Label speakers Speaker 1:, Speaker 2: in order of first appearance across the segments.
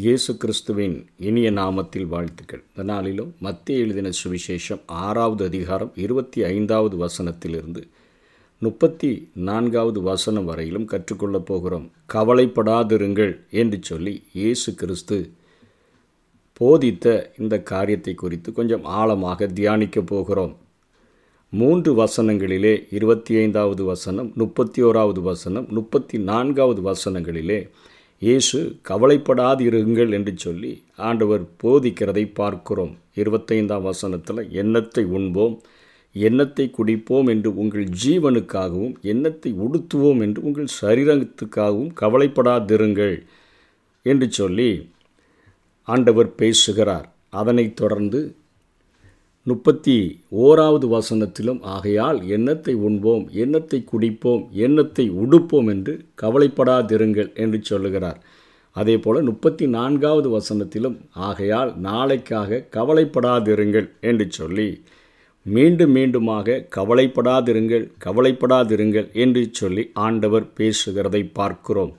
Speaker 1: இயேசு கிறிஸ்துவின் இனிய நாமத்தில் வாழ்த்துக்கள். இந்த நாளிலும் மத்திய எழுதின சுவிசேஷம் ஆறாவது அதிகாரம் இருபத்தி ஐந்தாவது வசனத்திலிருந்து முப்பத்தி நான்காவது வசனம் வரையிலும் கற்றுக்கொள்ளப் போகிறோம். கவலைப்படாதிருங்கள் என்று சொல்லி இயேசு கிறிஸ்து போதித்த இந்த காரியத்தை குறித்து கொஞ்சம் ஆழமாக தியானிக்கப் போகிறோம். மூன்று வசனங்களிலே இருபத்தி ஐந்தாவது வசனம் முப்பத்தி ஓராவது வசனம் முப்பத்தி நான்காவது வசனங்களிலே இயேசு கவலைப்படாதிருங்கள் என்று சொல்லி ஆண்டவர் போதிக்கிறதை பார்க்கிறோம். இருபத்தைந்தாம் வசனத்தில் எண்ணத்தை உண்போம்? எண்ணத்தை குடிப்போம் என்று உங்கள் ஜீவனுக்காகவும் எண்ணத்தை உடுத்துவோம் என்று உங்கள் சரீரத்துக்காகவும் கவலைப்படாதிருங்கள் என்று சொல்லி ஆண்டவர் பேசுகிறார். அதனைத் தொடர்ந்து முப்பத்தி ஓராவது வசனத்திலும் ஆகையால் எண்ணத்தை உண்போம் எண்ணத்தை குடிப்போம் எண்ணத்தை உடுப்போம் என்று கவலைப்படாதிருங்கள் என்று சொல்லுகிறார். அதே போல் முப்பத்தி நான்காவது வசனத்திலும் ஆகையால் நாளைக்காக கவலைப்படாதிருங்கள் என்று சொல்லி மீண்டும் மீண்டுமாக கவலைப்படாதிருங்கள் கவலைப்படாதிருங்கள் என்று சொல்லி ஆண்டவர் பேசுகிறதை பார்க்கிறோம்.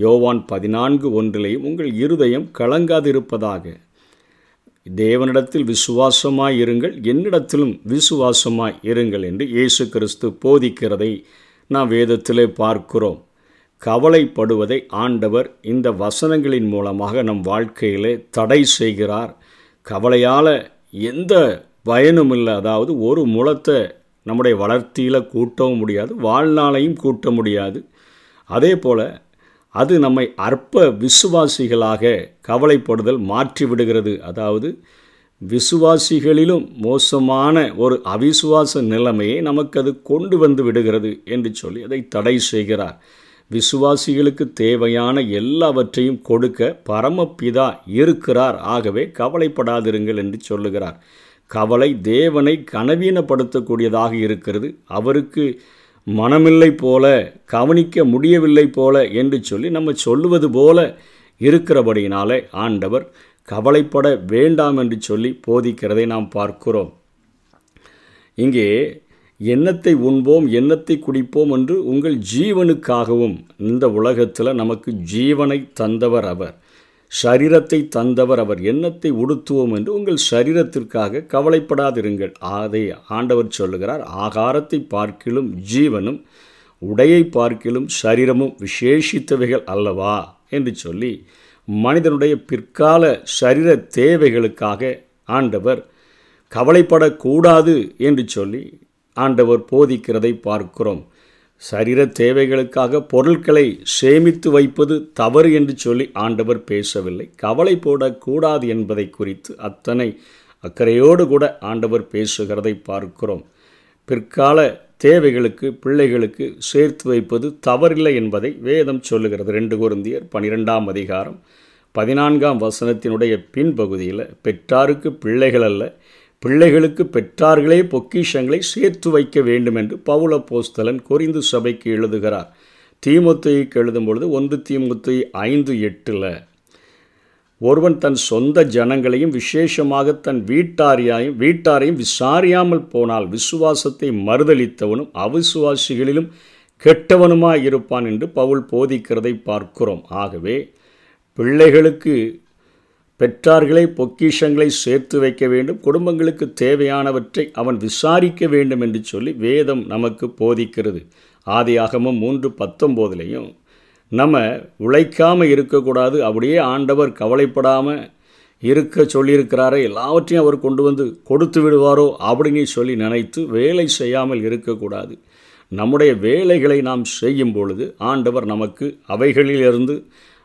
Speaker 1: யோவான் பதினான்கு ஒன்றிலேயும் உங்கள் இருதயம் கலங்காதிருப்பதாக தேவனிடத்தில் விசுவாசமாய் இருங்கள் என்னிடத்திலும் விசுவாசமாய் இருங்கள் என்று இயேசு கிறிஸ்து போதிக்கிறதை நாம் வேதத்திலே பார்க்கிறோம். கவலைப்படுவதை ஆண்டவர் இந்த வசனங்களின் மூலமாக நம் வாழ்க்கையிலே தடை செய்கிறார். கவலையால் எந்த பயனும் இல்லை. அதாவது ஒரு முளத்தை நம்முடைய வளர்த்தியில் கூட்டவும் முடியாது வாழ்நாளையும் கூட்ட முடியாது. அதே போல் அது நம்மை அற்ப விசுவாசிகளாக கவலைப்படுதல் மாற்றி விடுகிறது அதாவது விசுவாசிகளிலும் மோசமான ஒரு அவிசுவாச நிலைமையை நமக்கு அது கொண்டு வந்து விடுகிறது என்று சொல்லி அதை தடை செய்கிறார். விசுவாசிகளுக்கு தேவையான எல்லாவற்றையும் கொடுக்க பரமபிதா இருக்கிறார். ஆகவே கவலைப்படாதிருங்கள் என்று சொல்லுகிறார். கவலை தேவனை கனவீனப்படுத்தக்கூடியதாக இருக்கிறது. அவருக்கு மனமில்லை போல கவனிக்க முடியவில்லை போல என்று சொல்லி நம்ம சொல்லுவது போல இருக்கிறபடியினாலே ஆண்டவர் கவலைப்பட வேண்டாம் என்று சொல்லி போதிக்கிறதை நாம் பார்க்கிறோம். இங்கே எண்ணத்தை உண்போம் எண்ணத்தை குடிப்போம் என்று உங்கள் ஜீவனுக்காகவும் இந்த உலகத்தில் நமக்கு ஜீவனை தந்தவர் அவர். சரீரத்தை தந்தவர் அவர் எண்ணத்தை உடுத்துவோம் என்று உங்கள் சரீரத்திற்காக கவலைப்படாதிருங்கள். அதை ஆண்டவர் சொல்லுகிறார். ஆகாரத்தை பார்க்கிலும் ஜீவனும் உடையை பார்க்கிலும் சரீரமும் விசேஷித்தவைகள் அல்லவா? என்று சொல்லி மனிதனுடைய பிற்கால சரீர தேவைகளுக்காக ஆண்டவர் கவலைப்படக்கூடாது என்று சொல்லி ஆண்டவர் போதிக்கிறதை பார்க்கிறோம். சரீர தேவைகளுக்காக பொருட்களை சேமித்து வைப்பது தவறு என்று சொல்லி ஆண்டவர் பேசவில்லை. கவலை போடக்கூடாது என்பதை குறித்து அத்தனை அக்கறையோடு கூட ஆண்டவர் பேசுகிறதை பார்க்கிறோம். பிற்கால தேவைகளுக்கு பிள்ளைகளுக்கு சேர்த்து வைப்பது தவறில்லை என்பதை வேதம் சொல்லுகிறது. ரெண்டு குருந்தியர் பனிரெண்டாம் அதிகாரம் பதினான்காம் வசனத்தினுடைய பின்பகுதியில் பெற்றாருக்கு பிள்ளைகள் அல்ல பிள்ளைகளுக்கு பெற்றார்களே பொக்கிஷங்களை சேர்த்து வைக்க வேண்டும் என்று பவுல போஸ்தலன் கொரிந்து சபைக்கு எழுதுகிறார். தீமுத்தைக்கு எழுதும் பொழுது ஒன்று தீமுத்தை ஐந்து எட்டில் ஒருவன் தன் சொந்த ஜனங்களையும் விசேஷமாக தன் வீட்டாரியாயும் வீட்டாரையும் விசாரியாமல் போனால் விசுவாசத்தை மறுதளித்தவனும் அவிசுவாசிகளிலும் கெட்டவனுமாய் இருப்பான் என்று பவுல் போதிக்கிறதை பார்க்கிறோம். ஆகவே பிள்ளைகளுக்கு பெற்றார்களை பொக்கிஷங்களை சேர்த்து வைக்க வேண்டும். குடும்பங்களுக்கு தேவையானவற்றை அவன் விசாரிக்க வேண்டும் என்று சொல்லி வேதம் நமக்கு போதிக்கிறது. ஆதியாகமும் மூன்று பத்தொம்போதுலேயும் நம்ம உழைக்காமல் இருக்கக்கூடாது அப்படியே ஆண்டவர் கவலைப்படாமல் இருக்க சொல்லியிருக்கிறாரே எல்லாவற்றையும் அவர் கொண்டு வந்து கொடுத்து விடுவாரோ அப்படின்னு சொல்லி நினைத்து வேலை செய்யாமல் இருக்கக்கூடாது. நம்முடைய வேலைகளை நாம் செய்யும் பொழுது ஆண்டவர் நமக்கு அவைகளிலிருந்து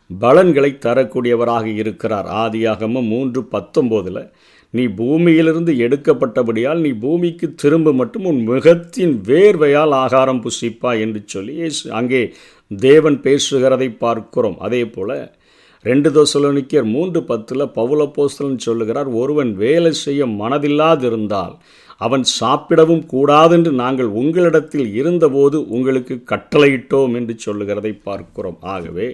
Speaker 1: பலன்களை தரக்கூடியவராக இருக்கிறார். ஆதியாகமும் மூன்று பத்தொம்போதில் நீ பூமியிலிருந்து எடுக்கப்பட்டபடியால் நீ பூமிக்கு திரும்ப மட்டும் உன் முகத்தின் வேர்வையால் ஆகாரம் புசிப்பா என்று சொல்லி அங்கே தேவன் பேசுகிறதை பார்க்கிறோம். அதே போல் ரெண்டு தோசலோனிக்கர் மூன்று பத்தில் பவுலப்போஸ்தலன் சொல்லுகிறார் ஒருவன் வேலை செய்ய மனதில்லாதிருந்தால் அவன் சாப்பிடவும் கூடாதென்று நாங்கள் உங்களிடத்தில் இருந்தபோது உங்களுக்கு கட்டளையிட்டோம் என்று சொல்லுகிறதை பார்க்கிறோம். ஆகவே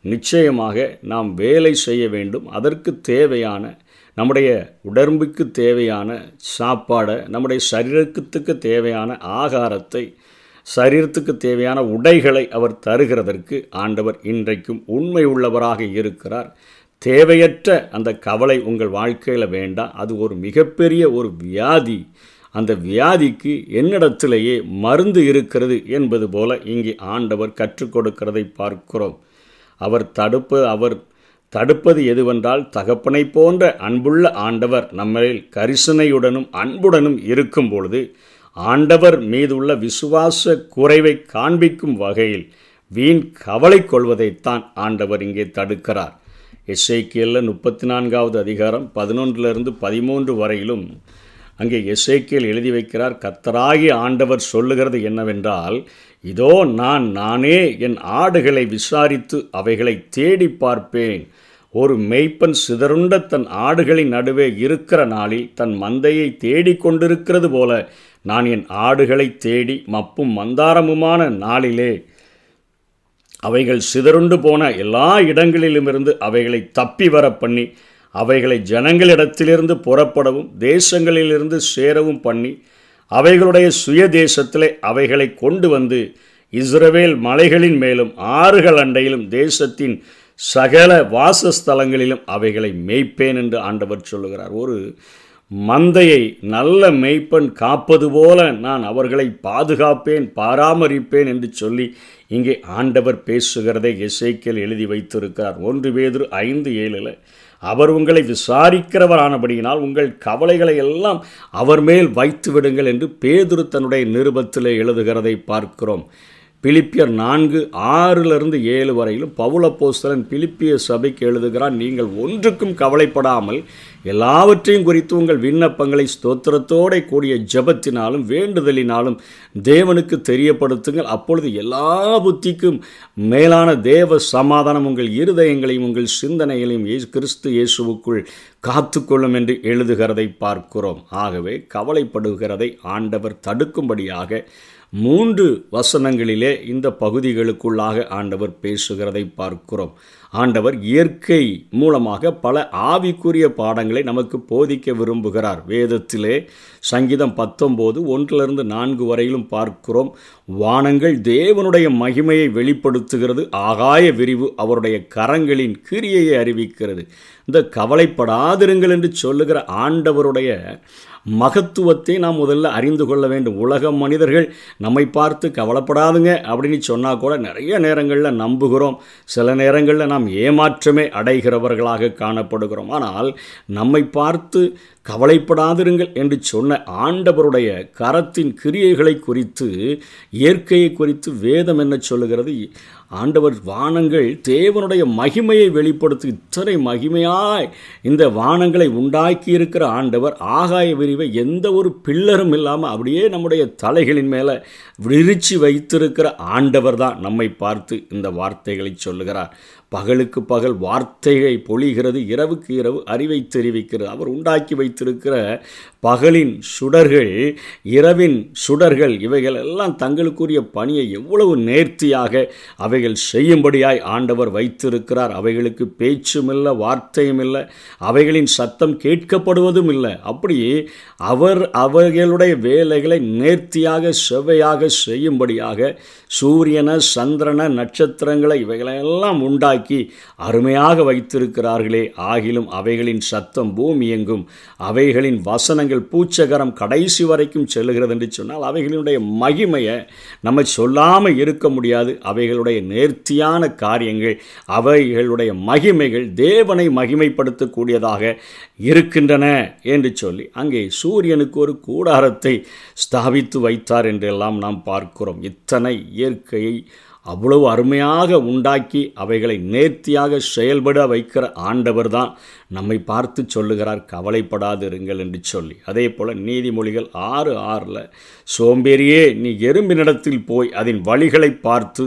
Speaker 1: நிச்சயமாக நாம் வேலை செய்ய வேண்டும். அதற்கு தேவையான நம்முடைய உடம்புக்கு தேவையான சாப்பாடை நம்முடைய சரீரத்துக்கு தேவையான ஆகாரத்தை சரீரத்துக்கு தேவையான உடைகளை அவர் தருகிறதற்கு ஆண்டவர் இன்றைக்கும் உண்மை உள்ளவராக இருக்கிறார். தேவையற்ற அந்த கவலை உங்கள் வாழ்க்கையில் வேண்டாம். அது ஒரு மிகப்பெரிய ஒரு வியாதி. அந்த வியாதிக்கு என்னிடத்திலேயே மருந்து இருக்கிறது என்பது போல இங்கே ஆண்டவர் கற்றுக் கொடுக்கிறதை பார்க்கிறோம். அவர் தடுப்பு அவர் தடுப்பது எதுவென்றால் தகப்பனை போன்ற அன்புள்ள ஆண்டவர் நம்மளில் கரிசனையுடனும் அன்புடனும் இருக்கும் பொழுது ஆண்டவர் மீதுள்ள விசுவாச குறைவை காண்பிக்கும் வகையில் வீண் கவலை கொள்வதைத்தான் ஆண்டவர் இங்கே தடுக்கிறார். எஸ்ஐக்கியலில் முப்பத்தி நான்காவது அதிகாரம் பதினொன்றிலிருந்து பதிமூன்று வரையிலும் அங்கே எஸ்ஐக்கியல் எழுதி வைக்கிறார் கத்தராகி ஆண்டவர் சொல்லுகிறது என்னவென்றால் இதோ நான் நானே என் ஆடுகளை விசாரித்து அவைகளை தேடி பார்ப்பேன். ஒரு மெய்ப்பன் சிதறுண்ட தன் ஆடுகளின் நடுவே இருக்கிற நாளில் தன் மந்தையை தேடிக் கொண்டிருக்கிறது போல நான் என் ஆடுகளை தேடி மப்பும் மந்தாரமுமான நாளிலே அவைகள் சிதறுண்டு போன எல்லா இடங்களிலுமிருந்து அவைகளை தப்பி வர பண்ணி அவைகளை ஜனங்களிடத்திலிருந்து புறப்படவும் தேசங்களிலிருந்து சேரவும் பண்ணி அவைகளுடைய சுய தேசத்திலே அவைகளை கொண்டு வந்து இஸ்ரவேல் மலைகளின் மேலும் ஆறுகள் அண்டையிலும் தேசத்தின் சகல வாசஸ்தலங்களிலும் அவைகளை மேய்ப்பேன் என்று ஆண்டவர் சொல்லுகிறார். ஒரு மந்தையை நல்ல மெய்ப்பன் காப்பது போல நான் அவர்களை பாதுகாப்பேன் பராமரிப்பேன் என்று சொல்லி இங்கே ஆண்டவர் பேசுகிறதை இசைக்கல் எழுதி வைத்திருக்கிறார். ஒன்று வேறு ஐந்து ஏழில் அவர் உங்களை விசாரிக்கிறவரானபடியினால் உங்கள் கவலைகளை எல்லாம் அவர் மேல் வைத்து விடுங்கள் என்று பேதுரு தன்னுடைய நிருபத்தில் எழுதுகிறதை பார்க்கிறோம். பிலிப்பியர் நான்கு ஆறிலிருந்து ஏழு வரையிலும் பவுலப்போஸ்தலன் பிலிப்பிய சபைக்கு எழுதுகிறான் நீங்கள் ஒன்றுக்கும் கவலைப்படாமல் எல்லாவற்றையும் குறித்து உங்கள் விண்ணப்பங்களை ஸ்தோத்திரத்தோட கூடிய ஜபத்தினாலும் வேண்டுதலினாலும் தேவனுக்கு தெரியப்படுத்துங்கள். அப்பொழுது எல்லா புத்திக்கும் மேலான தேவ சமாதானம் உங்கள் இருதயங்களையும் உங்கள் சிந்தனைகளையும் கிறிஸ்து இயேசுவுக்குள் காத்துக்கொள்ளும் என்று எழுதுகிறதை பார்க்கிறோம். ஆகவே கவலைப்படுகிறதை ஆண்டவர் தடுக்கும்படியாக மூன்று வசனங்களிலே இந்த பகுதிகளுக்குள்ளாக ஆண்டவர் பேசுகிறதை பார்க்கிறோம். ஆண்டவர் இயற்கை மூலமாக பல ஆவிக்குரிய பாடங்களை நமக்கு போதிக்க விரும்புகிறார். வேதத்திலே சங்கீதம் பத்தொம்போது ஒன்றிலிருந்து நான்கு வரையிலும் பார்க்கிறோம். வானங்கள் தேவனுடைய மகிமையை வெளிப்படுத்துகிறது. ஆகாய விரிவு அவருடைய கரங்களின் கிரியையை அறிவிக்கிறது. இந்த கவலைப்படாதிருங்கள் என்று சொல்லுகிற ஆண்டவருடைய மகத்துவத்தை நாம் முதல்ல அறிந்து கொள்ள வேண்டும். உலக மனிதர்கள் நம்மை பார்த்து கவலைப்படாதுங்க அப்படின்னு சொன்னால் கூட நிறைய நேரங்களில் நம்புகிறோம். சில நேரங்களில் நாம் ஏமாற்றமே அடைகிறவர்களாக காணப்படுகிறோம். ஆனால் நம்மை பார்த்து கவலைப்படாதிருங்கள் என்று சொன்ன ஆண்டவருடைய கரத்தின் கிரியைகளை குறித்து இயற்கையை குறித்து வேதம் என்ன சொல்லுகிறது? ஆண்டவர் வானங்கள் தேவனுடைய மகிமையை வெளிப்படுத்தி இத்தனை மகிமையாய் இந்த வானங்களை உண்டாக்கி இருக்கிற ஆண்டவர் ஆகாய விரிவை எந்த ஒரு பில்லரும் இல்லாமல் அப்படியே நம்முடைய தலைகளின் மேலே விரிச்சு வைத்திருக்கிற ஆண்டவர் தான் நம்மை பார்த்து இந்த வார்த்தைகளை சொல்லுகிறார். பகலுக்கு பகல் வார்த்தையை பொழிகிறது இரவுக்கு இரவு அறிவை தெரிவிக்கிறது அவர் உண்டாக்கி வைத்திருக்கிற பகலின் சுடர்கள் இரவின் சுடர்கள் இவைகள் எல்லாம் தங்களுக்குரிய பணியை எவ்வளவு நேர்த்தியாக அவைகள் செய்யும்படியாய் ஆண்டவர் வைத்திருக்கிறார். அவைகளுக்கு பேச்சும் இல்லை வார்த்தையும் இல்லை அவைகளின் சத்தம் கேட்கப்படுவதும் இல்லை அப்படி அவர் அவைகளுடைய வேலைகளை நேர்த்தியாக செவ்வையாக செய்யும்படியாக சூரியன சந்திரன நட்சத்திரங்களை இவைகளையெல்லாம் உண்டாக்கி அருமையாக வைத்திருக்கிறார்களே. ஆகிலும் அவைகளின் சத்தம் பூமி எங்கும் அவைகளின் வசனங்கள் பூச்சகரம் கடைசி வரைக்கும் செல்லுகிறது என்று சொன்னால் அவைகளினுடைய மகிமையை நம்ம சொல்லாமல் இருக்க முடியாது. அவைகளுடைய நேர்த்தியான காரியங்கள் அவைகளுடைய மகிமைகள் தேவனை மகிமைப்படுத்தக்கூடியதாக இருக்கின்றன என்று சொல்லி அங்கே சூரியனுக்கு ஒரு கூடாரத்தை ஸ்தாபித்து வைத்தார் என்றெல்லாம் நாம் பார்க்கிறோம். இத்தனை இயற்கையை அவ்வளவு அருமையாக உண்டாக்கி அவைகளை நேர்த்தியாக செயல்பட வைக்கிற ஆண்டவர் தான் நம்மை பார்த்து சொல்லுகிறார் கவலைப்படாதிருங்கள் என்று சொல்லி. அதே போல் நீதிமொழிகள் ஆறு ஆறில் சோம்பேறியே நீ எறும்பினிடத்தில் போய் அதன் வழிகளை பார்த்து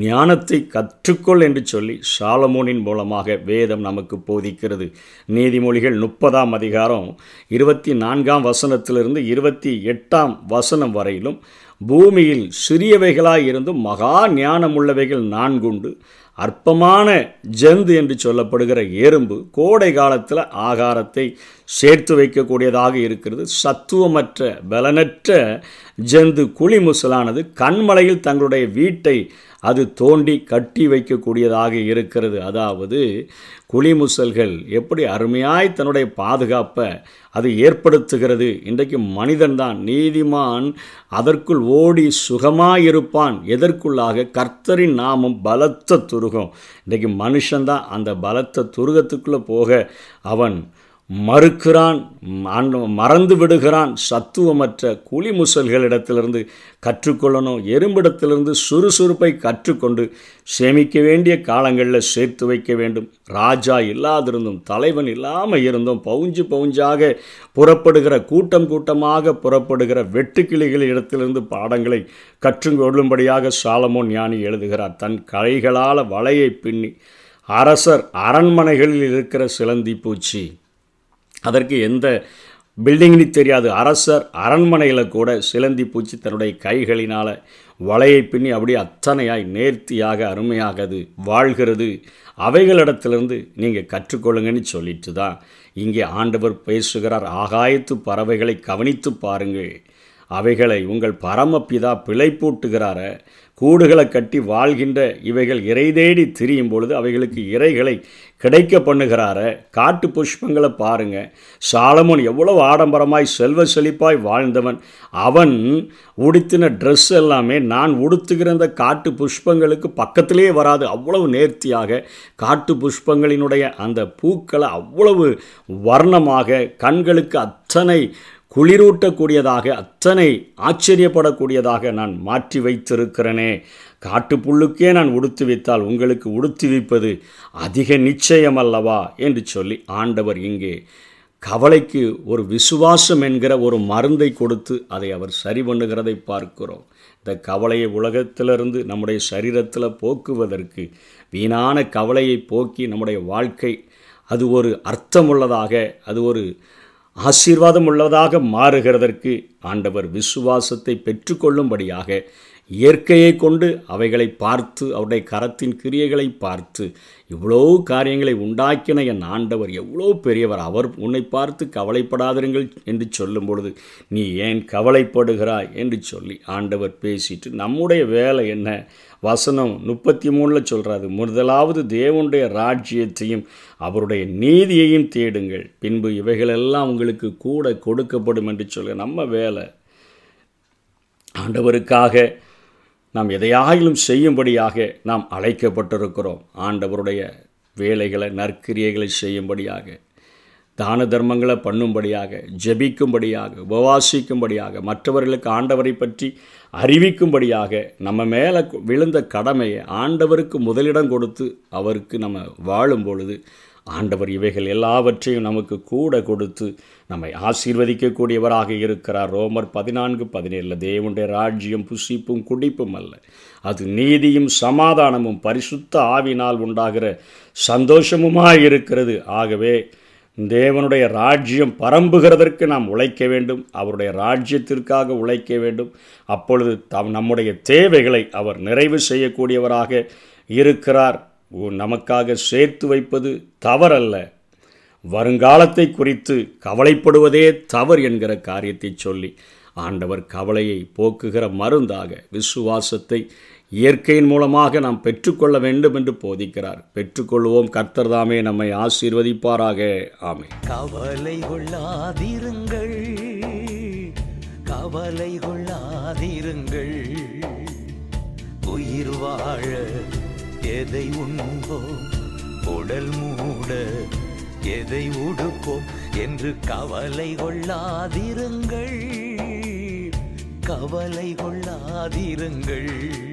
Speaker 1: ஞானத்தை கற்றுக்கொள் என்று சொல்லி சாலமோனின் மூலமாக வேதம் நமக்கு போதிக்கிறது. நீதிமொழிகள் முப்பதாம் அதிகாரம் இருபத்தி நான்காம் வசனத்திலிருந்து இருபத்தி எட்டாம் வசனம் வரையிலும் பூமியில் சிறியவைகளாய் இருந்தும் மகா ஞானமுள்ளவைகள் நான்குண்டு. அற்பமான ஜந்து என்று சொல்லப்படுகிற எறும்பு கோடை காலத்தில் ஆகாரத்தை சேர்த்து வைக்கக்கூடியதாக இருக்கிறது. சத்துவமற்ற பலனற்ற ஜந்து குளிமுசலானது கண்மலையில் தங்களுடைய வீட்டை அது தோண்டி கட்டி வைக்கக்கூடியதாக இருக்கிறது. அதாவது குழிமுசல்கள் எப்படி அருமையாய் தன்னுடைய பாதுகாப்பை அது ஏற்படுத்துகிறது. இன்றைக்கு மனிதன்தான் நீதிமான் அதற்குள் ஓடி சுகமாயிருப்பான் எதற்குள்ளாக? கர்த்தரின் நாமம் பலத்த துருகம். இன்றைக்கு மனுஷன்தான் அந்த பலத்த துருகத்துக்குள்ளே போக அவன் மறுக்கிறான் மறந்து விடுகிறான். சத்துவமற்ற குழிமுசல்களிடத்திலிருந்து கற்றுக்கொள்ளணும். எறும்பிடத்திலிருந்து சுறுசுறுப்பை கற்றுக்கொண்டு சேமிக்க வேண்டிய காலங்களில் சேர்த்து வைக்க வேண்டும். ராஜா இல்லாதிருந்தும் தலைவன் இல்லாமல் இருந்தும் பவுஞ்சு பவுஞ்சாக புறப்படுகிற கூட்டம் கூட்டமாக புறப்படுகிற வெட்டுக்கிளிகள் இடத்திலிருந்து பாடங்களை கற்றுக்கொள்ளும்படியாக சாலமோன் ஞானி எழுதுகிறார். தன் கைகளால் வலையை பின்னி அரசர் அரண்மனைகளில் இருக்கிற சிலந்தி பூச்சி. அதற்கு எந்த பில்டிங்னு தெரியாது. அரசர் அரண்மனையில் கூட சிலந்தி பூச்சி தன்னுடைய கைகளினால் வலையை பின்னி அப்படியே அத்தனையாய் நேர்த்தியாக அருமையாக அது வாழ்கிறது. அவைகளிடத்திலிருந்து நீங்கள் கற்றுக்கொள்ளுங்கன்னு சொல்லிட்டு தான் இங்கே ஆண்டவர் பேசுகிறார். ஆகாயத்து பறவைகளை கவனித்து பாருங்கள். அவைகளை உங்கள் பரமப்பிதா பிழைப்பூட்டுகிறார. கூடுகளை கட்டி வாழ்கின்ற இவைகள் இறை தேடி திரியும் பொழுது அவைகளுக்கு இறைகளை கிடைக்க பண்ணுகிறார. காட்டு புஷ்பங்களை பாருங்க. சாலமோன் எவ்வளவு ஆடம்பரமாய் செல்வ செழிப்பாய் வாழ்ந்தவன். அவன் உடுத்தின ட்ரெஸ் எல்லாமே நான் உடுத்துகிற அந்த காட்டு புஷ்பங்களுக்கு பக்கத்திலே வராது. அவ்வளவு நேர்த்தியாக காட்டு புஷ்பங்களினுடைய அந்த பூக்களை அவ்வளவு வர்ணமாக கண்களுக்கு அத்தனை குளிரூட்டக்கூடியதாக அத்தனை ஆச்சரியப்படக்கூடியதாக நான் மாற்றி வைத்திருக்கிறேனே. காட்டுப்புல்லுக்கே நான் உடுத்து வைத்தால் உங்களுக்கு உடுத்து வைப்பது அதிக நிச்சயம் அல்லவா? என்று சொல்லி ஆண்டவர் இங்கே கவலைக்கு ஒரு விசுவாசம் என்கிற ஒரு மருந்தை கொடுத்து அதை அவர் சரி பண்ணுகிறதை பார்க்கிறோம். இந்த கவலையை உலகத்திலிருந்து நம்முடைய சரீரத்தில் போக்குவதற்கு வீணான கவலையை போக்கி நம்முடைய வாழ்க்கை அது ஒரு அர்த்தமுள்ளதாக அது ஒரு ஆசீர்வாதம் உள்ளதாக மாறுகிறதற்கு ஆண்டவர் விசுவாசத்தை பெற்றுக்கொள்ளும்படியாக இயற்கையை கொண்டு அவைகளை பார்த்து அவருடைய கரத்தின் கிரியைகளை பார்த்து இவ்வளோ காரியங்களை உண்டாக்கின என் ஆண்டவர் எவ்வளோ பெரியவர் அவர் உன்னை பார்த்து கவலைப்படாதிருங்கள் என்று சொல்லும் பொழுது நீ ஏன் கவலைப்படுகிறாய் என்று சொல்லி ஆண்டவர் பேசிட்டு நம்முடைய வேலை என்ன? வசனம் முப்பத்தி மூணில் சொல்கிறாரு முதலாவது தேவனுடைய ராஜ்யத்தையும் அவருடைய நீதியையும் தேடுங்கள். பின்பு இவைகளெல்லாம் உங்களுக்கு கூட கொடுக்கப்படும் என்று சொல்ல நம்ம வேலை ஆண்டவருக்காக நாம் எதையாயிலும் செய்யும்படியாக நாம் அழைக்கப்பட்டிருக்கிறோம். ஆண்டவருடைய வேலைகளை நற்கிரியைகளை செய்யும்படியாக தான தர்மங்களை பண்ணும்படியாக ஜெபிக்கும்படியாக உபவாசிக்கும்படியாக மற்றவர்களுக்கு ஆண்டவரை பற்றி அறிவிக்கும்படியாக நம்ம மேலே விழுந்த கடமையை ஆண்டவருக்கு முதலிடம் கொடுத்து அவருக்கு நம்ம வாழும் பொழுது ஆண்டவர் இவைகள் எல்லாவற்றையும் நமக்கு கூட கொடுத்து நம்மை ஆசீர்வதிக்கக்கூடியவராக இருக்கிறார். ரோமர் பதினான்கு பதினேழில் தேவனுடைய ராஜ்யம் புசிப்பும் குடிப்பும் அல்ல. அது நீதியும் சமாதானமும் பரிசுத்த ஆவினால் உண்டாகிற சந்தோஷமுமாக இருக்கிறது. ஆகவே தேவனுடைய ராஜ்யம் பரம்புகிறதற்கு நாம் உழைக்க வேண்டும். அவருடைய ராஜ்யத்திற்காக உழைக்க வேண்டும். அப்பொழுது தம் நம்முடைய தேவைகளை அவர் நிறைவு செய்யக்கூடியவராக இருக்கிறார். நமக்காக சேர்த்து வைப்பது தவறல்ல. வருங்காலத்தை குறித்து கவலைப்படுவதே தவறு என்கிற காரியத்தை சொல்லி ஆண்டவர் கவலையை போக்குகிற மருந்தாக விசுவாசத்தை இயற்கையின் மூலமாக நாம் பெற்றுக்கொள்ள வேண்டும் என்று போதிக்கிறார். பெற்றுக்கொள்வோம் கர்த்தர் தாமே நம்மை ஆசீர்வதிப்பாராக. ஆமை
Speaker 2: கவலை கொள்ளாதிருங்கள் கவலை கொள்ளாதிருங்கள் உயிர் வாழ எதை உண்போம்? உடல் மூட எதை உடுப்போம்? என்று கவலை கொள்ளாதிருங்கள். கவலை கொள்ளாதிருங்கள்.